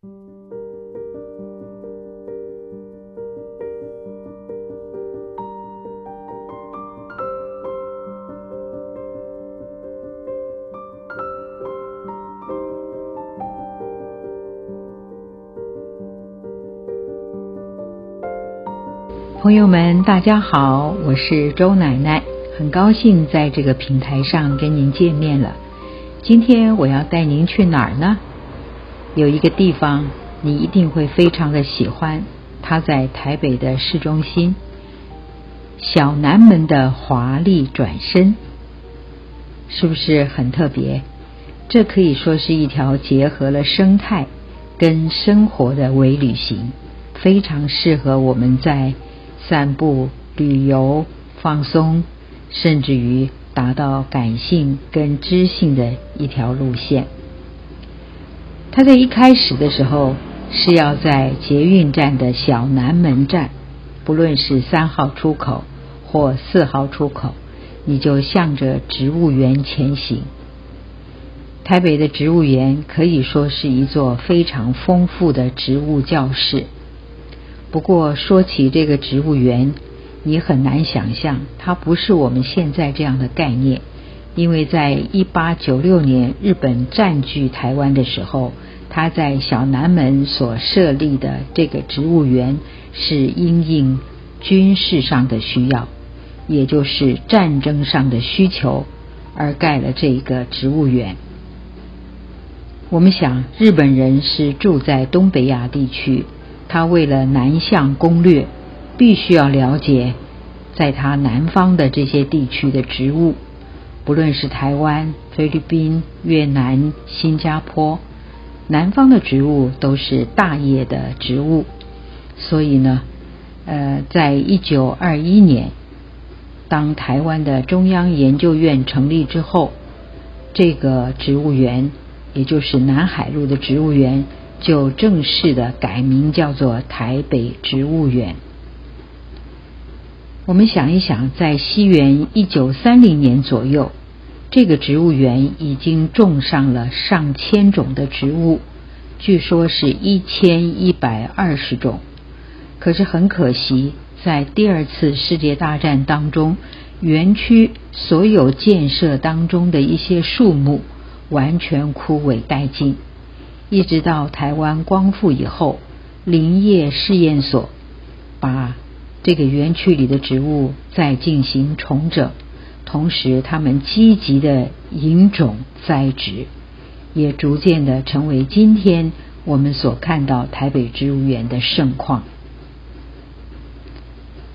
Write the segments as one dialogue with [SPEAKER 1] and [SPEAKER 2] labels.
[SPEAKER 1] 朋友们，大家好，我是周奶奶，很高兴在这个平台上跟您见面了。今天我要带您去哪儿呢？有一个地方你一定会非常的喜欢，它在台北的市中心，小南门的华丽转身，是不是很特别？这可以说是一条结合了生态跟生活的微旅行，非常适合我们在。散步、旅游、放松，甚至于达到感性跟知性的一条路线。他在一开始的时候是要在捷运站的小南门站，不论是三号出口或四号出口，你就向着植物园前行。台北的植物园可以说是一座非常丰富的植物教室。不过说起这个植物园，你很难想象，它不是我们现在这样的概念。因为在一八九六年日本占据台湾的时候，他在小南门所设立的这个植物园是因应军事上的需要，也就是战争上的需求而盖了这个植物园。我们想，日本人是住在东北亚地区。他为了南向攻略，必须要了解在他南方的这些地区的植物，不论是台湾、菲律宾、越南、新加坡，南方的植物都是大叶的植物。所以呢，呃，在一九二一年，当台湾的中央研究院成立之后，这个植物园，也就是南海路的植物园。就正式的改名叫做台北植物园。我们想一想，在西元一九三零年左右，这个植物园已经种上了上千种的植物，据说是一千一百二十种。可是很可惜，在第二次世界大战当中，园区所有建设当中的一些树木完全枯萎殆尽。一直到台湾光复以后，林业试验所把这个园区里的植物在进行重整，同时他们积极的引种栽植，也逐渐的成为今天我们所看到台北植物园的盛况。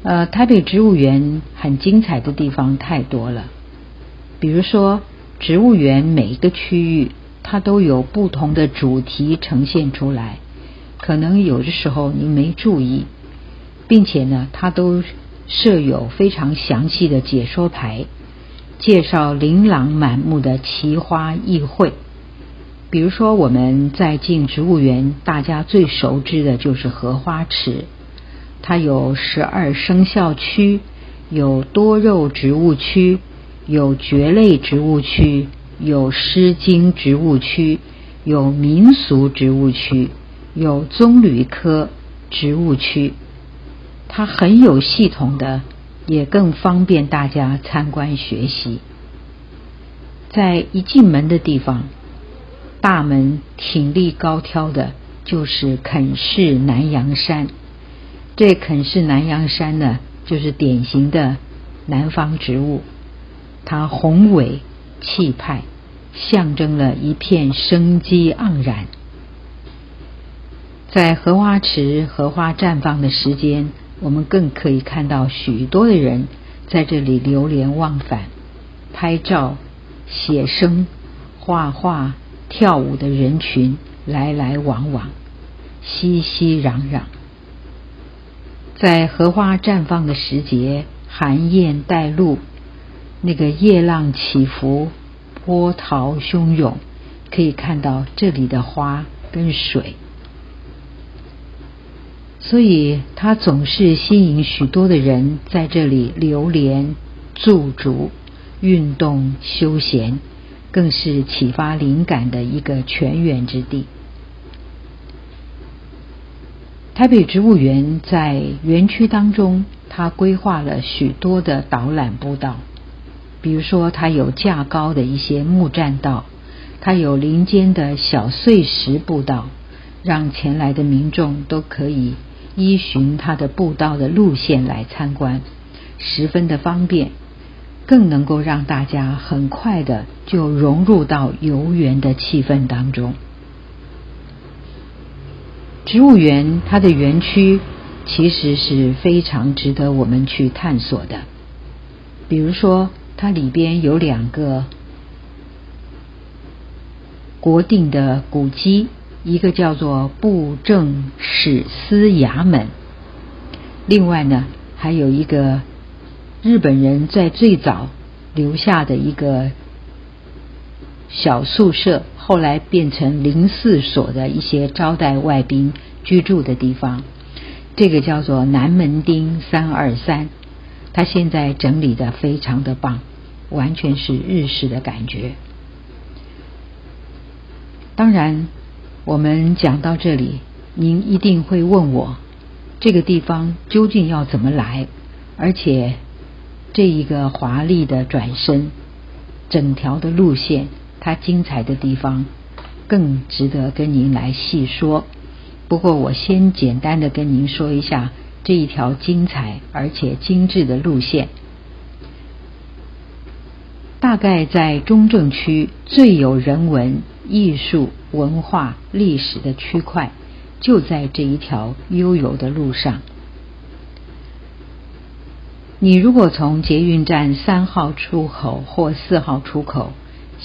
[SPEAKER 1] 呃，台北植物园很精彩的地方太多了，比如说植物园每一个区域。它都有不同的主题呈现出来，可能有的时候您没注意，并且呢，它都设有非常详细的解说牌，介绍琳琅满目的奇花异卉。比如说，我们在进植物园，大家最熟知的就是荷花池，它有十二生肖区，有多肉植物区，有蕨类植物区。有诗经植物区，有民俗植物区，有棕榈科植物区，它很有系统的，也更方便大家参观学习。在一进门的地方，大门挺立高挑的，就是肯氏南洋山。这肯氏南洋山呢，就是典型的南方植物，它宏伟气派。象征了一片生机盎然。在荷花池荷花绽放的时间，我们更可以看到许多的人在这里流连忘返，拍照、写生、画画、跳舞的人群来来往往，熙熙攘攘。在荷花绽放的时节，寒雁带露，那个夜浪起伏。波涛汹涌，可以看到这里的花跟水，所以它总是吸引许多的人在这里流连驻足、运动休闲，更是启发灵感的一个泉源之地。台北植物园在园区当中，它规划了许多的导览步道，比如说它有架高的一些木栈道，它有林间的小碎石步道，让前来的民众都可以依循它的步道的路线来参观，十分的方便，更能够让大家很快的就融入到游园的气氛当中。植物园它的园区其实是非常值得我们去探索的。比如说，它里边有两个国定的古迹，一个叫做布政使司衙门，另外呢还有一个日本人在最早留下的一个小宿舍。后来变成林四所的一些招待外宾居住的地方，这个叫做南门町三二三，它现在整理的非常的棒，完全是日式的感觉。当然，我们讲到这里，您一定会问我，这个地方究竟要怎么来？而且这一个华丽的转身，整条的路线。它精彩的地方更值得跟您来细说。不过，我先简单的跟您说一下这一条精彩而且精致的路线。大概在中正区最有人文、艺术、文化、历史的区块，就在这一条悠游的路上。你如果从捷运站三号出口或四号出口。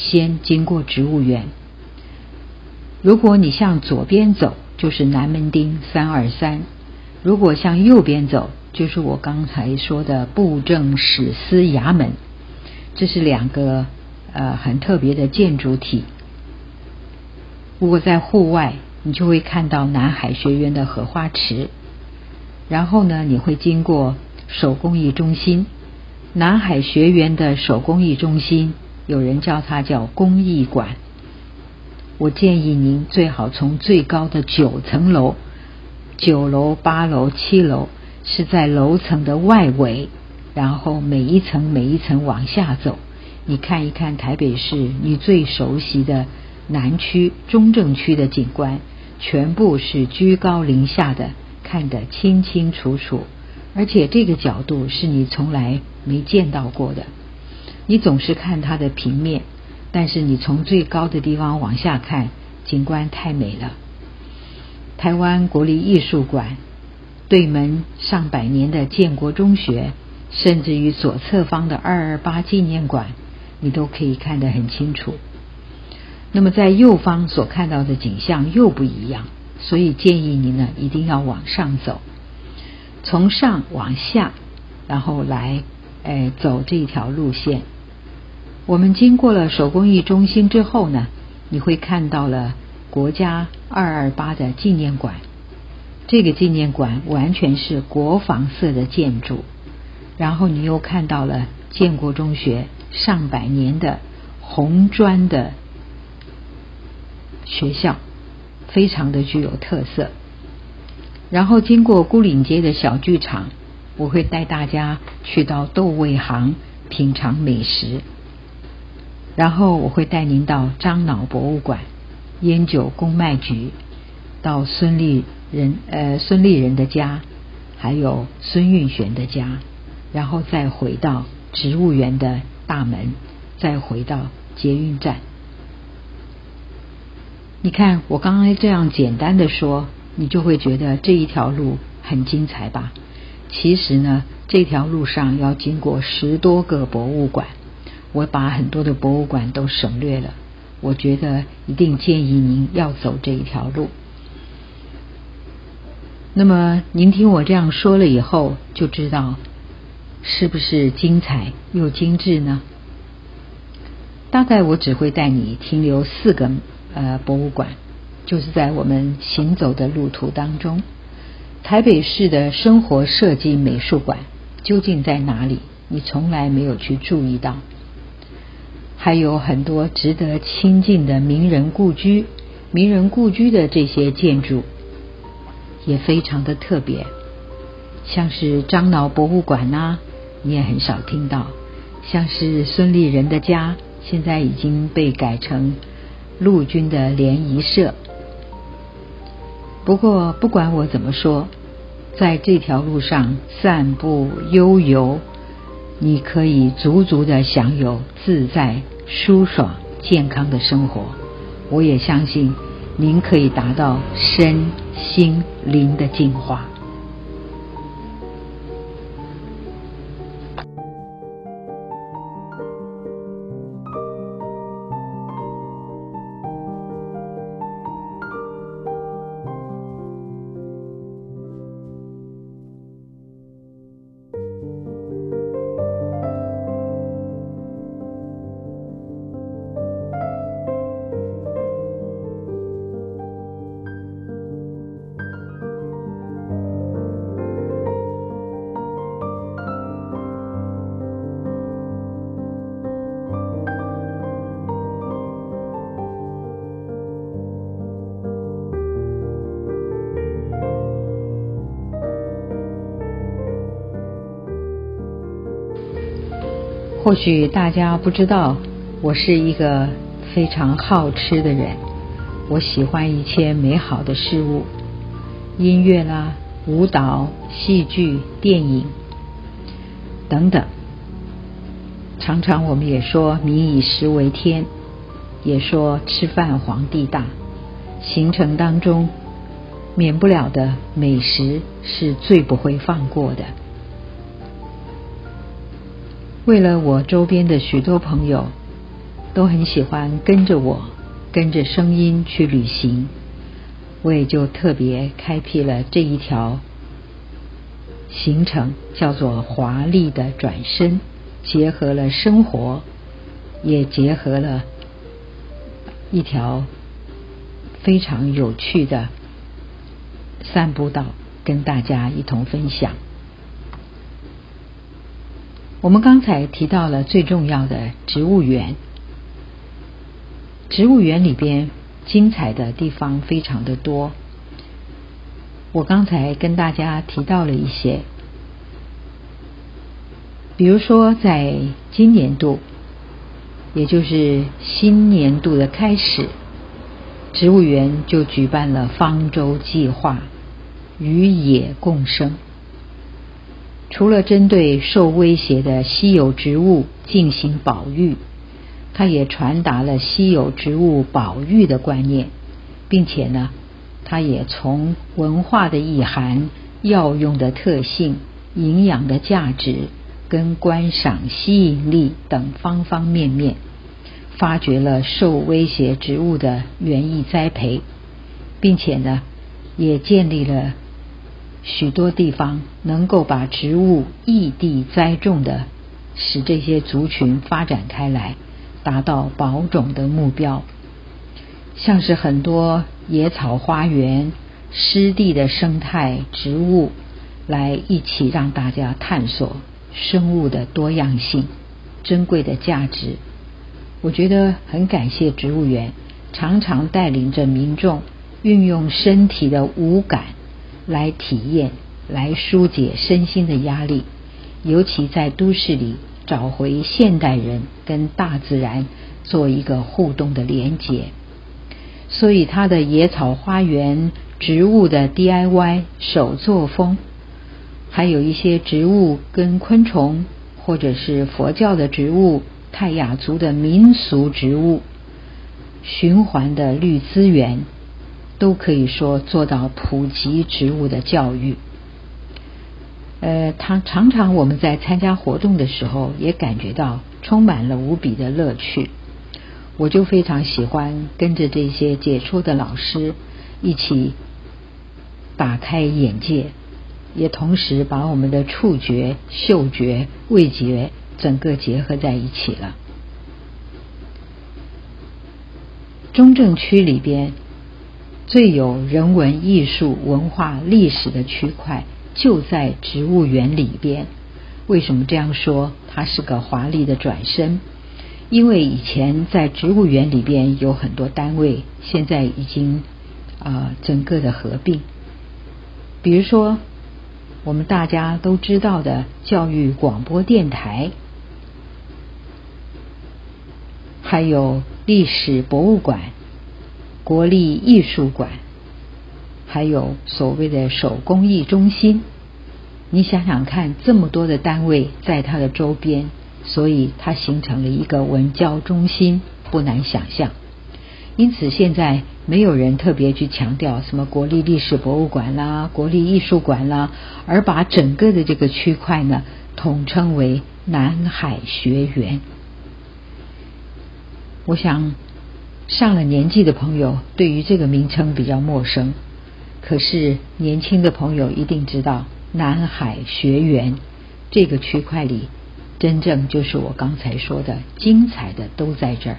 [SPEAKER 1] 先经过植物园。如果你向左边走，就是南门町三二三；如果向右边走，就是我刚才说的布政使司衙门。这是两个呃很特别的建筑体。如果在户外，你就会看到南海学院的荷花池。然后呢，你会经过手工艺中心，南海学园的手工艺中心。有人叫它叫工艺馆，我建议您最好从最高的九层楼、九楼、八楼、七楼是在楼层的外围，然后每一层每一层往下走，你看一看台北市你最熟悉的南区、中正区的景观，全部是居高临下的，看得清清楚楚，而且这个角度是你从来没见到过的。你总是看它的平面，但是你从最高的地方往下看，景观太美了。台湾国立艺术馆对门上百年的建国中学，甚至于左侧方的二二八纪念馆，你都可以看得很清楚。那么在右方所看到的景象又不一样，所以建议您呢一定要往上走，从上往下，然后来诶走这条路线。我们经过了手工艺中心之后呢，你会看到了国家二二八的纪念馆。这个纪念馆完全是国防色的建筑，然后你又看到了建国中学上百年的红砖的学校，非常的具有特色。然后经过孤岭街的小剧场，我会带大家去到豆味行品尝美食。然后我会带您到樟脑博物馆、烟酒公卖局，到孙立人呃孙立人的家，还有孙运璇的家，然后再回到植物园的大门，再回到捷运站。你看我刚刚这样简单的说，你就会觉得这一条路很精彩吧？其实呢，这条路上要经过十多个博物馆。我把很多的博物馆都省略了，我觉得一定建议您要走这一条路。那么您听我这样说了以后，就知道是不是精彩又精致呢？大概我只会带你停留四个呃博物馆，就是在我们行走的路途当中，台北市的生活设计美术馆究竟在哪里？你从来没有去注意到。还有很多值得亲近的名人故居，名人故居的这些建筑，也非常的特别，像是樟脑博物馆呐，你也很少听到；像是孙立人的家，现在已经被改成陆军的联谊社。不过，不管我怎么说，在这条路上散步悠游，你可以足足的享有自在、舒爽、健康的生活。我也相信。您可以达到身心灵的净化。或许大家不知道，我是一个非常好吃的人。我喜欢一切美好的事物，音乐啦、舞蹈、戏剧、电影等等。常常我们也说“民以食为天”，也说“吃饭皇帝大”。行程当中免不了的美食是最不会放过的。为了我周边的许多朋友都很喜欢跟着我，跟着声音去旅行，我也就特别开辟了这一条行程，叫做“华丽的转身”，结合了生活，也结合了一条非常有趣的散步道，跟大家一同分享。我们刚才提到了最重要的植物园，植物园里边精彩的地方非常的多。我刚才跟大家提到了一些，比如说在今年度，也就是新年度的开始，植物园就举办了方舟计划，与野共生。除了针对受威胁的稀有植物进行保育，它也传达了稀有植物保育的观念，并且呢，它也从文化的意涵、药用的特性、营养的价值跟观赏吸引力等方方面面，发掘了受威胁植物的园艺栽培，并且呢，也建立了。许多地方能够把植物异地栽种的，使这些族群发展开来，达到保种的目标。像是很多野草花园、湿地的生态植物，来一起让大家探索生物的多样性、珍贵的价值。我觉得很感谢植物园，常常带领着民众运用身体的五感。来体验，来疏解身心的压力，尤其在都市里找回现代人跟大自然做一个互动的连结。所以，他的野草花园、植物的 DIY 手作风，还有一些植物跟昆虫，或者是佛教的植物、泰雅族的民俗植物，循环的绿资源。都可以说做到普及植物的教育。呃，常常常我们在参加活动的时候，也感觉到充满了无比的乐趣。我就非常喜欢跟着这些解说的老师一起打开眼界，也同时把我们的触觉、嗅觉、味觉整个结合在一起了。中正区里边。最有人文、艺术、文化、历史的区块就在植物园里边。为什么这样说？它是个华丽的转身，因为以前在植物园里边有很多单位，现在已经啊整个的合并。比如说我们大家都知道的教育广播电台，还有历史博物馆、国立艺术馆，还有所谓的手工艺中心。你想想看，这么多的单位在它的周边，所以它形成了一个文教中心，不难想象。因此，现在没有人特别去强调什么国立历史博物馆啦、国立艺术馆啦，而把整个的这个区块呢，统称为南海学园。我想，上了年纪的朋友对于这个名称比较陌生，可是年轻的朋友一定知道。南海学园这个区块里，真正就是我刚才说的精彩的都在这儿。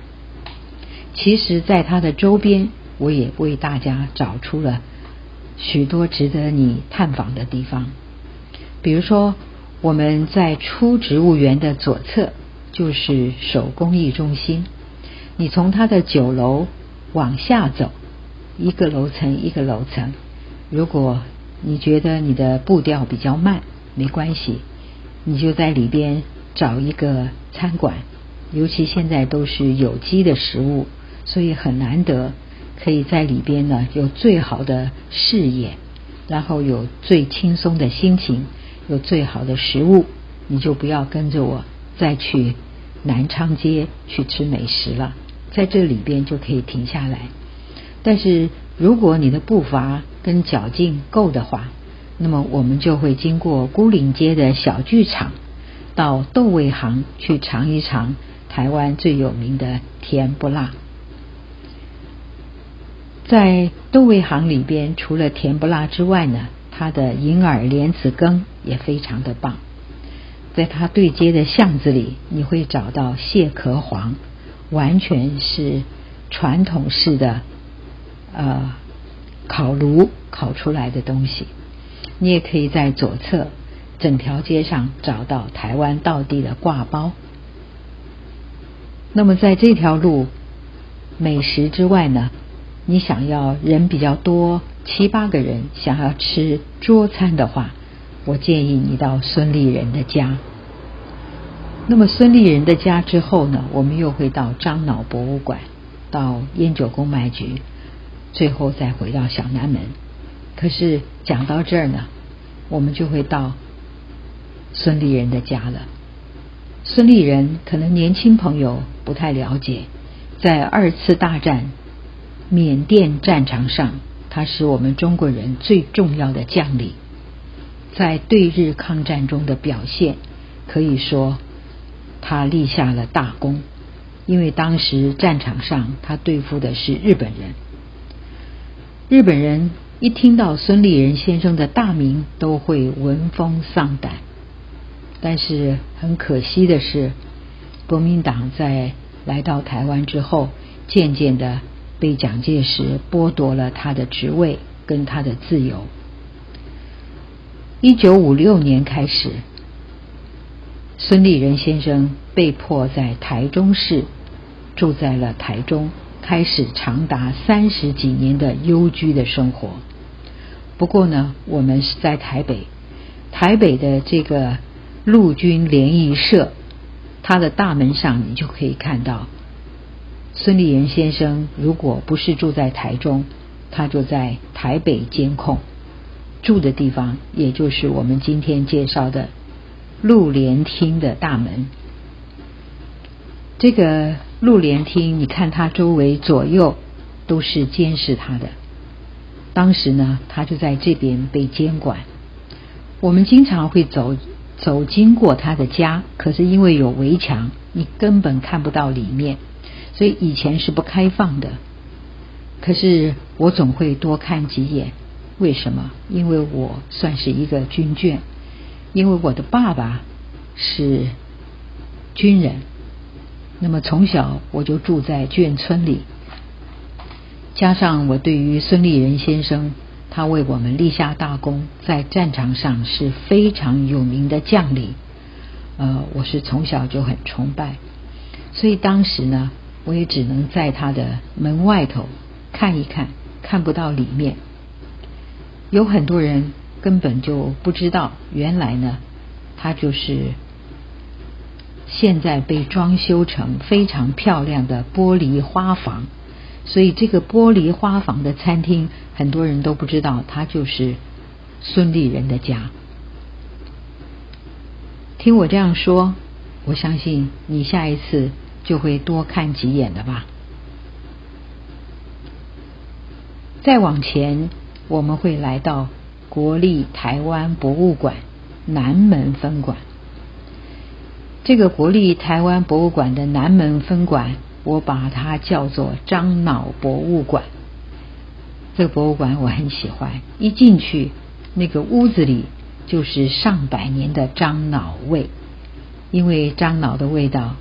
[SPEAKER 1] 其实，在它的周边，我也为大家找出了许多值得你探访的地方。比如说，我们在出植物园的左侧就是手工艺中心。你从它的九楼往下走，一个楼层一个楼层，如果你觉得你的步调比较慢，没关系，你就在里边找一个餐馆，尤其现在都是有机的食物，所以很难得可以在里边呢有最好的视野，然后有最轻松的心情，有最好的食物，你就不要跟着我再去南昌街去吃美食了，在这里边就可以停下来。但是如果你的步伐，跟脚劲够的话，那么我们就会经过孤岭街的小剧场，到豆味行去尝一尝台湾最有名的甜不辣。在豆味行里边，除了甜不辣之外呢，它的银耳莲子羹也非常的棒。在它对接的巷子里，你会找到蟹壳黄，完全是传统式的，呃。烤炉烤出来的东西，你也可以在左侧整条街上找到台湾道地的挂包。那么在这条路美食之外呢，你想要人比较多，七八个人想要吃桌餐的话，我建议你到孙立人的家。那么孙立人的家之后呢，我们又会到樟脑博物馆，到烟酒公卖局。最后再回到小南门，可是讲到这儿呢，我们就会到孙立人的家了。孙立人可能年轻朋友不太了解，在二次大战缅甸战场上，他是我们中国人最重要的将领，在对日抗战中的表现，可以说他立下了大功，因为当时战场上他对付的是日本人。日本人一听到孙立人先生的大名，都会闻风丧胆。但是很可惜的是，国民党在来到台湾之后，渐渐的被蒋介石剥夺了他的职位跟他的自由。一九五六年开始，孙立人先生被迫在台中市住在了台中。开始长达三十几年的幽居的生活。不过呢，我们是在台北，台北的这个陆军联谊社，它的大门上你就可以看到，孙立人先生如果不是住在台中，他就在台北监控住的地方，也就是我们今天介绍的陆联厅的大门。这个陆联厅，你看他周围左右都是监视他的。当时呢，他就在这边被监管。我们经常会走走经过他的家，可是因为有围墙，你根本看不到里面，所以以前是不开放的。可是我总会多看几眼，为什么？因为我算是一个军眷，因为我的爸爸是军人。那么从小我就住在眷村里，加上我对于孙立人先生，他为我们立下大功，在战场上是非常有名的将领，呃，我是从小就很崇拜，所以当时呢，我也只能在他的门外头看一看，看不到里面。有很多人根本就不知道，原来呢，它就是现在被装修成非常漂亮的玻璃花房。所以这个玻璃花房的餐厅，很多人都不知道，它就是孙立人的家。听我这样说，我相信你下一次就会多看几眼了吧。再往前，我们会来到国立台湾博物馆南门分馆。这个国立台湾博物馆的南门分馆。我把它叫做樟脑博物馆。这个博物馆我很喜欢，一进去那个屋子里就是上百年的樟脑味，因为樟脑的味道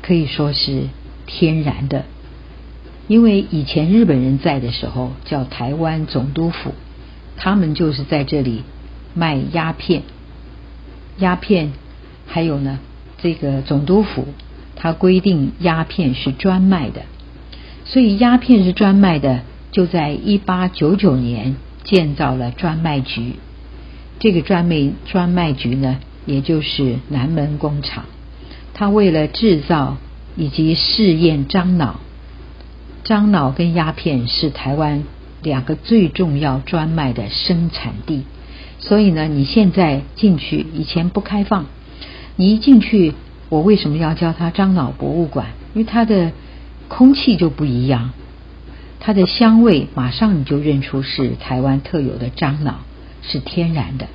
[SPEAKER 1] 可以说是天然的。因为以前日本人在的时候叫台湾总督府，他们就是在这里卖鸦片，鸦片还有呢这个总督府。他规定鸦片是专卖的，所以鸦片是专卖的，就在一八九九年建造了专卖局。这个专卖专卖局呢，也就是南门工厂。他为了制造以及试验樟脑，樟脑跟鸦片是台湾两个最重要专卖的生产地。所以呢，你现在进去以前不开放，你一进去。我为什么要叫它樟脑博物馆？因为它的空气就不一样，它的香味马上你就认出是台湾特有的樟脑，是天然的。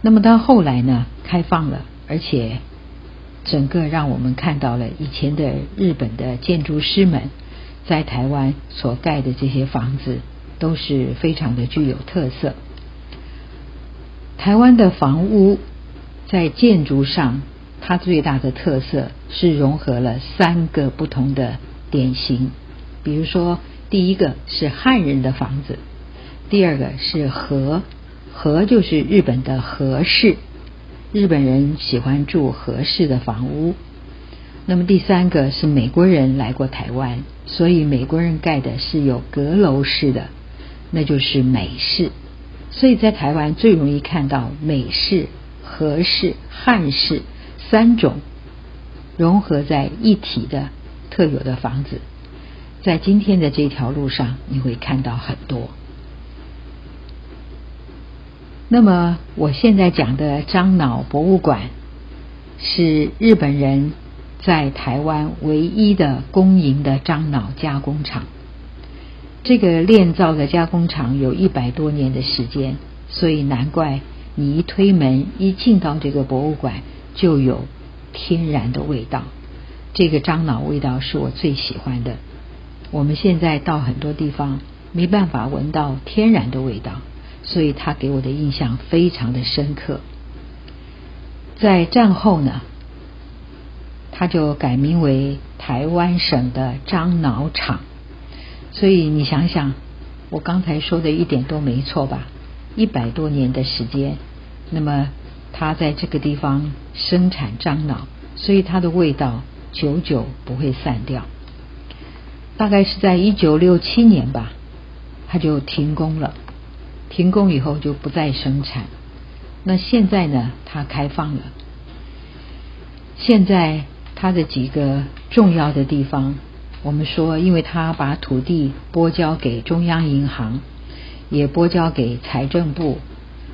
[SPEAKER 1] 那么到后来呢，开放了，而且整个让我们看到了以前的日本的建筑师们在台湾所盖的这些房子都是非常的具有特色。台湾的房屋在建筑上。它最大的特色是融合了三个不同的典型，比如说，第一个是汉人的房子，第二个是和和就是日本的和式，日本人喜欢住和式的房屋。那么第三个是美国人来过台湾，所以美国人盖的是有阁楼式的，那就是美式。所以在台湾最容易看到美式、和式、汉式。三种融合在一体的特有的房子，在今天的这条路上，你会看到很多。那么，我现在讲的樟脑博物馆是日本人在台湾唯一的公营的樟脑加工厂。这个炼造的加工厂有一百多年的时间，所以难怪你一推门一进到这个博物馆。就有天然的味道，这个樟脑味道是我最喜欢的。我们现在到很多地方没办法闻到天然的味道，所以它给我的印象非常的深刻。在战后呢，它就改名为台湾省的樟脑厂。所以你想想，我刚才说的一点都没错吧？一百多年的时间，那么。它在这个地方生产樟脑，所以它的味道久久不会散掉。大概是在一九六七年吧，它就停工了。停工以后就不再生产。那现在呢？它开放了。现在它的几个重要的地方，我们说，因为它把土地拨交给中央银行，也拨交给财政部，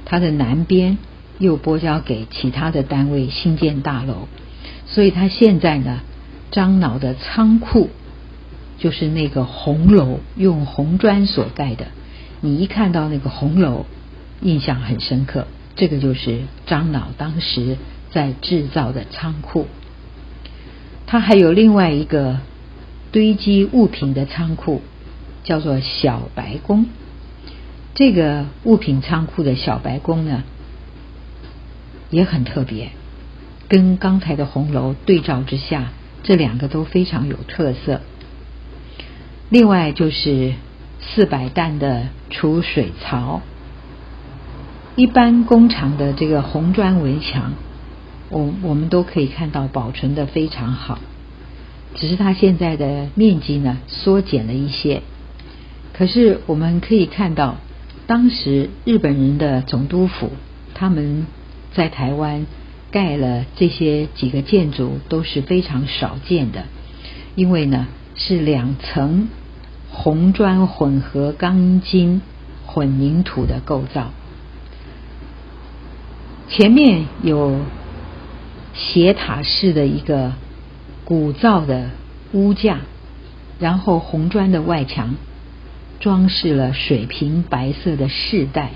[SPEAKER 1] 它的南边。又拨交给其他的单位新建大楼，所以他现在呢，樟脑的仓库就是那个红楼，用红砖所盖的。你一看到那个红楼，印象很深刻。这个就是樟脑当时在制造的仓库。它还有另外一个堆积物品的仓库，叫做小白宫。这个物品仓库的小白宫呢？也很特别，跟刚才的红楼对照之下，这两个都非常有特色。另外就是四百担的储水槽，一般工厂的这个红砖围墙，我我们都可以看到保存的非常好，只是它现在的面积呢缩减了一些。可是我们可以看到，当时日本人的总督府，他们在台湾盖了这些几个建筑都是非常少见的，因为呢是两层红砖混合钢筋混凝土的构造，前面有斜塔式的一个古造的屋架，然后红砖的外墙。装饰了水平白色的饰带。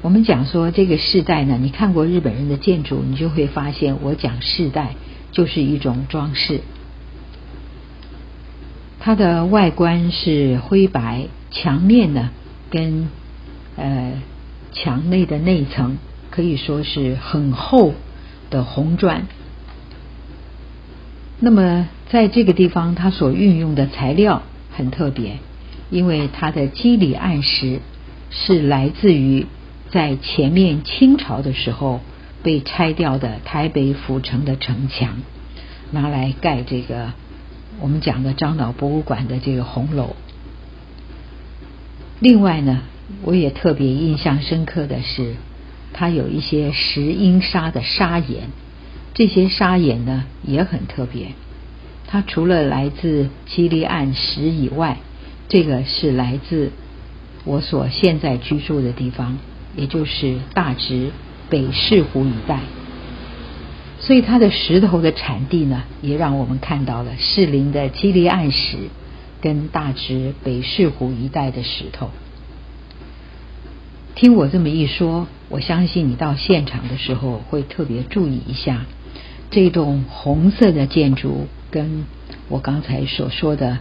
[SPEAKER 1] 我们讲说这个饰带呢，你看过日本人的建筑，你就会发现，我讲饰带就是一种装饰。它的外观是灰白，墙面呢跟呃墙内的内层可以说是很厚的红砖。那么在这个地方，它所运用的材料很特别。因为它的肌理暗石是来自于在前面清朝的时候被拆掉的台北府城的城墙，拿来盖这个我们讲的樟脑博物馆的这个红楼。另外呢，我也特别印象深刻的是，它有一些石英砂的砂岩，这些砂岩呢也很特别。它除了来自基里岸石以外，这个是来自我所现在居住的地方，也就是大直北市湖一带，所以它的石头的产地呢，也让我们看到了士林的基利岸石跟大直北市湖一带的石头。听我这么一说，我相信你到现场的时候会特别注意一下这栋红色的建筑，跟我刚才所说的。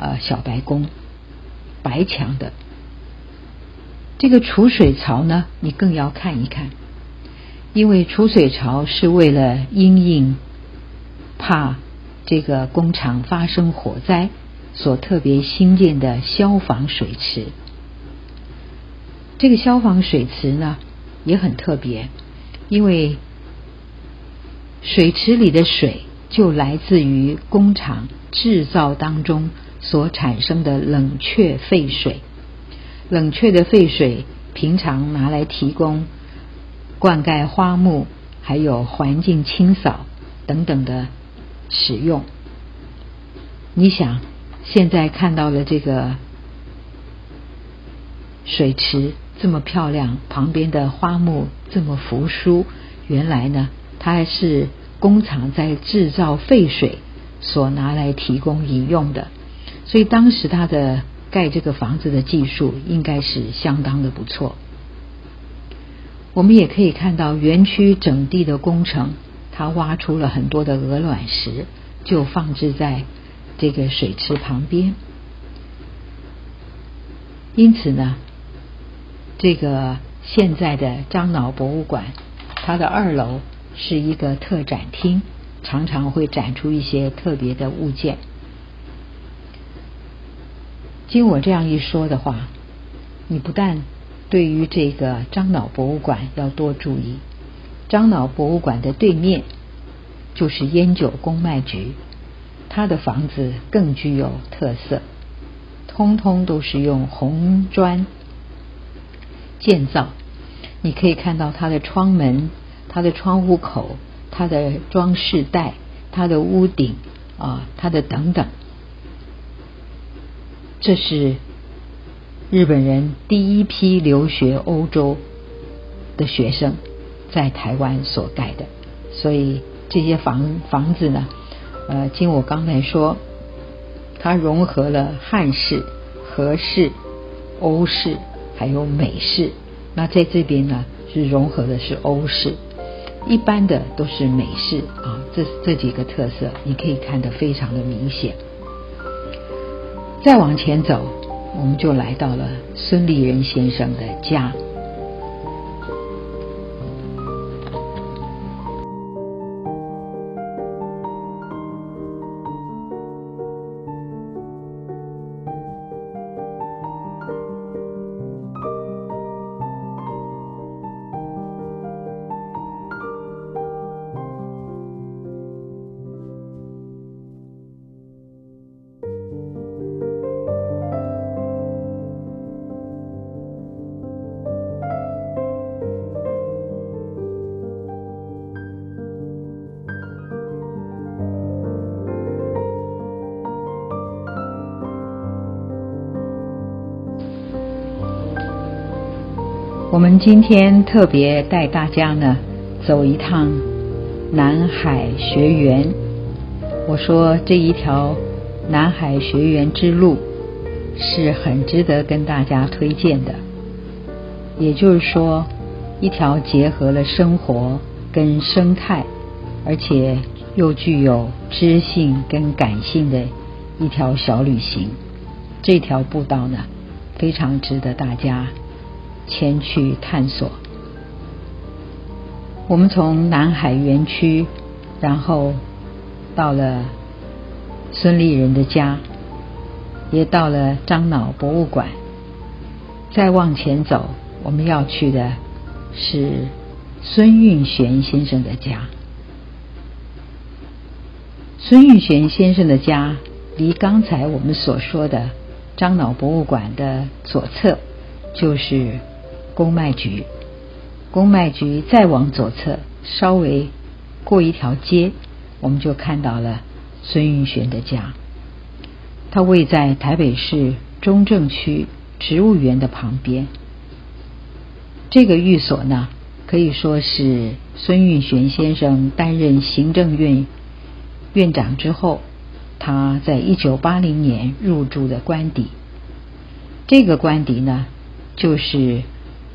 [SPEAKER 1] 呃，小白宫，白墙的这个储水槽呢，你更要看一看，因为储水槽是为了因应怕这个工厂发生火灾所特别新建的消防水池。这个消防水池呢也很特别，因为水池里的水就来自于工厂制造当中。所产生的冷却废水，冷却的废水平常拿来提供灌溉花木，还有环境清扫等等的使用。你想，现在看到的这个水池这么漂亮，旁边的花木这么扶疏，原来呢，它还是工厂在制造废水所拿来提供饮用的。所以当时他的盖这个房子的技术应该是相当的不错。我们也可以看到园区整地的工程，他挖出了很多的鹅卵石，就放置在这个水池旁边。因此呢，这个现在的樟脑博物馆，它的二楼是一个特展厅，常常会展出一些特别的物件。经我这样一说的话，你不但对于这个樟脑博物馆要多注意，樟脑博物馆的对面就是烟酒公卖局，它的房子更具有特色，通通都是用红砖建造。你可以看到它的窗门、它的窗户口、它的装饰带、它的屋顶啊、它的等等。这是日本人第一批留学欧洲的学生在台湾所盖的，所以这些房房子呢，呃，经我刚才说，它融合了汉式、和式、欧式还有美式。那在这边呢，是融合的是欧式，一般的都是美式啊。这这几个特色，你可以看得非常的明显。再往前走，我们就来到了孙立人先生的家。我们今天特别带大家呢走一趟南海学园。我说这一条南海学园之路是很值得跟大家推荐的。也就是说，一条结合了生活跟生态，而且又具有知性跟感性的一条小旅行。这条步道呢，非常值得大家。前去探索。我们从南海园区，然后到了孙立人的家，也到了樟脑博物馆。再往前走，我们要去的是孙运璇先生的家。孙运璇先生的家离刚才我们所说的樟脑博物馆的左侧就是。公卖局，公卖局再往左侧稍微过一条街，我们就看到了孙运璇的家。他位在台北市中正区植物园的旁边。这个寓所呢，可以说是孙运璇先生担任行政院院长之后，他在一九八零年入住的官邸。这个官邸呢，就是。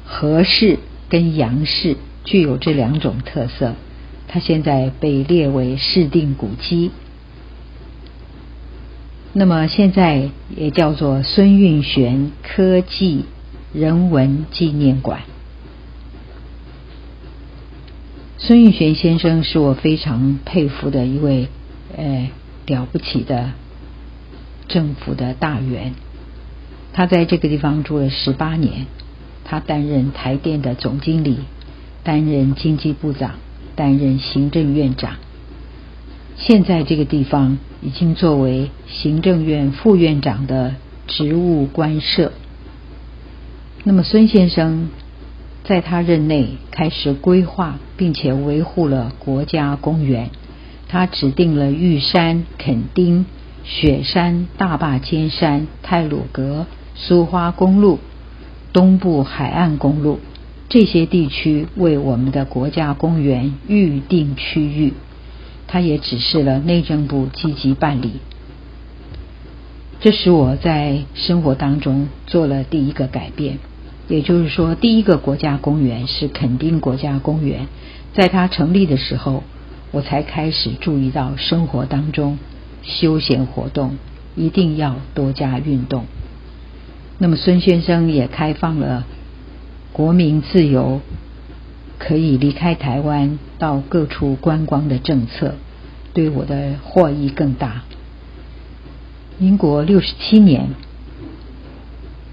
[SPEAKER 1] 和氏跟杨氏具有这两种特色，它现在被列为市定古迹。那么现在也叫做孙运璇科技人文纪念馆。孙运璇先生是我非常佩服的一位，呃，了不起的政府的大员。他在这个地方住了十八年。他担任台电的总经理，担任经济部长，担任行政院长。现在这个地方已经作为行政院副院长的职务官设。那么孙先生在他任内开始规划并且维护了国家公园，他指定了玉山、垦丁、雪山、大坝尖山、泰鲁阁、苏花公路。东部海岸公路这些地区为我们的国家公园预定区域，他也指示了内政部积极办理。这使我在生活当中做了第一个改变，也就是说，第一个国家公园是垦丁国家公园，在它成立的时候，我才开始注意到生活当中休闲活动一定要多加运动。那么孙先生也开放了国民自由可以离开台湾到各处观光的政策，对我的获益更大。民国六十七年，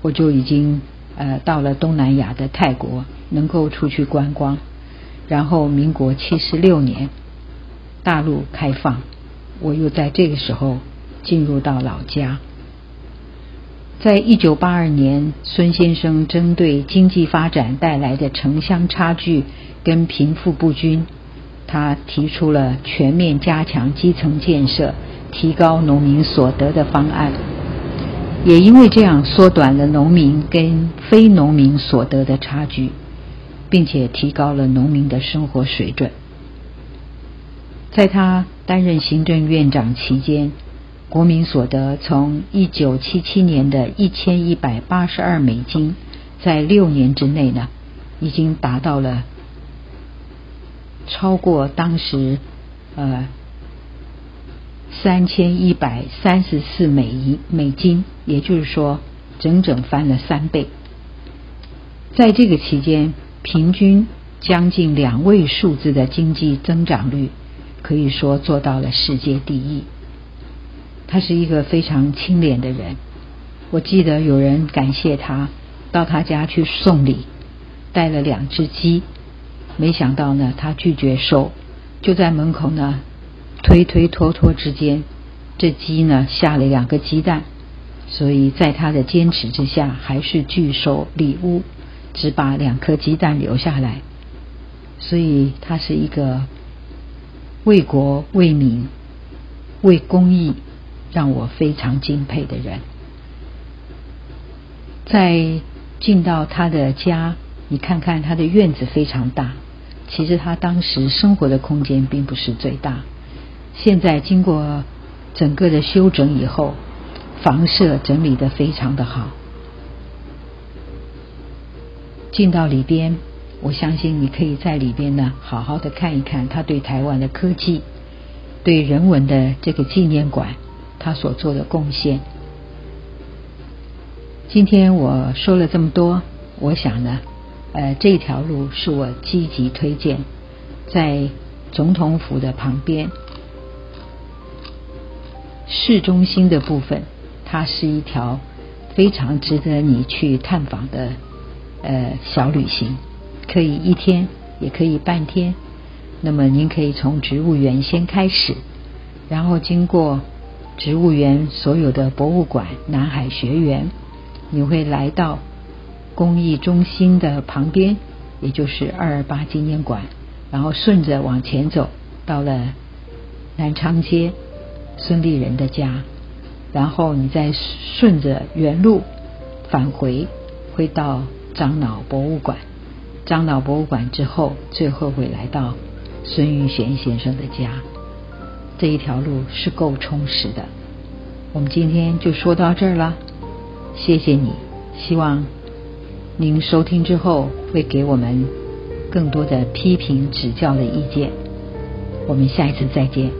[SPEAKER 1] 我就已经呃到了东南亚的泰国，能够出去观光。然后民国七十六年，大陆开放，我又在这个时候进入到老家。在一九八二年，孙先生针对经济发展带来的城乡差距跟贫富不均，他提出了全面加强基层建设、提高农民所得的方案。也因为这样，缩短了农民跟非农民所得的差距，并且提高了农民的生活水准。在他担任行政院长期间。国民所得从一九七七年的一千一百八十二美金，在六年之内呢，已经达到了超过当时呃三千一百三十四美一美金，也就是说整整翻了三倍。在这个期间，平均将近两位数字的经济增长率，可以说做到了世界第一。他是一个非常清廉的人。我记得有人感谢他，到他家去送礼，带了两只鸡。没想到呢，他拒绝收，就在门口呢推推拖拖之间，这鸡呢下了两个鸡蛋。所以在他的坚持之下，还是拒收礼物，只把两颗鸡蛋留下来。所以他是一个为国为民为公益。让我非常敬佩的人，在进到他的家你看看他的院子非常大，其实他当时生活的空间并不是最大。现在经过整个的修整以后，房舍整理的非常的好。进到里边，我相信你可以在里边呢，好好的看一看他对台湾的科技、对人文的这个纪念馆，他所做的贡献。今天我说了这么多，我想呢，呃，这条路是我积极推荐，在总统府的旁边，市中心的部分，它是一条非常值得你去探访的。呃，小旅行可以一天，也可以半天。那么您可以从植物园先开始，然后经过植物园所有的博物馆、南海学园，你会来到公益中心的旁边，也就是二二八纪念馆。然后顺着往前走，到了南昌街孙立人的家，然后你再顺着原路返回，会到。樟脑博物馆，樟脑博物馆之后，最后会来到孙玉璇先生的家。这一条路是够充实的。我们今天就说到这儿了，谢谢你。希望您收听之后会给我们更多的批评指教的意见。我们下一次再见。